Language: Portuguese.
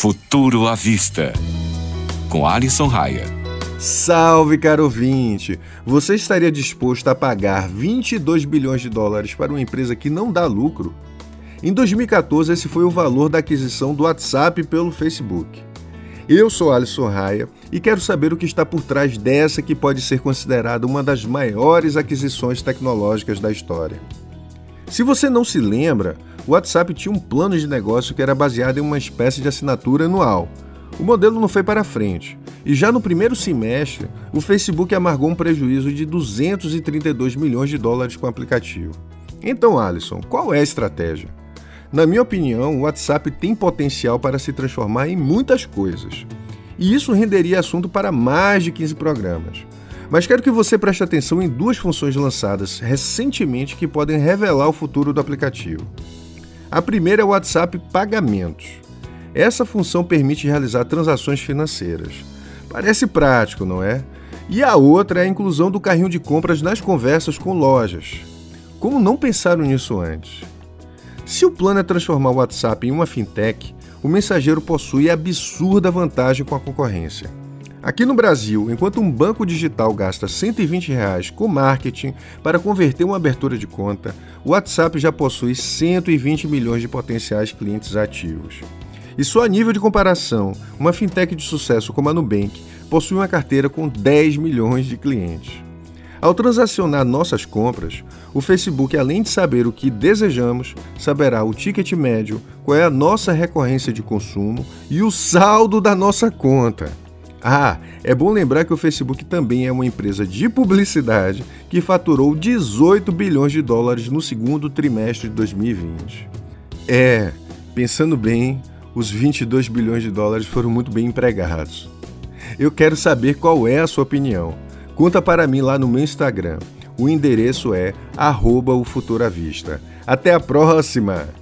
Futuro à Vista, com Alisson Raia. Salve, caro ouvinte! Você estaria disposto a pagar 22 bilhões de dólares para uma empresa que não dá lucro? Em 2014, esse foi o valor da aquisição do WhatsApp pelo Facebook. Eu sou Alisson Raia e quero saber o que está por trás dessa que pode ser considerada uma das maiores aquisições tecnológicas da história. Se você não se lembra, o WhatsApp tinha um plano de negócio que era baseado em uma espécie de assinatura anual. O modelo não foi para frente, e já no primeiro semestre, o Facebook amargou um prejuízo de 232 milhões de dólares com o aplicativo. Então, Alisson, qual é a estratégia? Na minha opinião, o WhatsApp tem potencial para se transformar em muitas coisas. E isso renderia assunto para mais de 15 programas. Mas quero que você preste atenção em duas funções lançadas recentemente que podem revelar o futuro do aplicativo. A primeira é o WhatsApp Pagamentos. Essa função permite realizar transações financeiras. Parece prático, não é? E a outra é a inclusão do carrinho de compras nas conversas com lojas. Como não pensaram nisso antes? Se o plano é transformar o WhatsApp em uma fintech, o mensageiro possui absurda vantagem com a concorrência. Aqui no Brasil, enquanto um banco digital gasta 120 reais com marketing para converter uma abertura de conta, o WhatsApp já possui 120 milhões de potenciais clientes ativos. E só a nível de comparação, uma fintech de sucesso como a Nubank possui uma carteira com 10 milhões de clientes. Ao transacionar nossas compras, o Facebook, além de saber o que desejamos, saberá o ticket médio, qual é a nossa recorrência de consumo e o saldo da nossa conta. Ah, é bom lembrar que o Facebook também é uma empresa de publicidade que faturou 18 bilhões de dólares no segundo trimestre de 2020. É, pensando bem, os 22 bilhões de dólares foram muito bem empregados. Eu quero saber qual é a sua opinião. Conta para mim lá no meu Instagram. O endereço é arroba Até a próxima!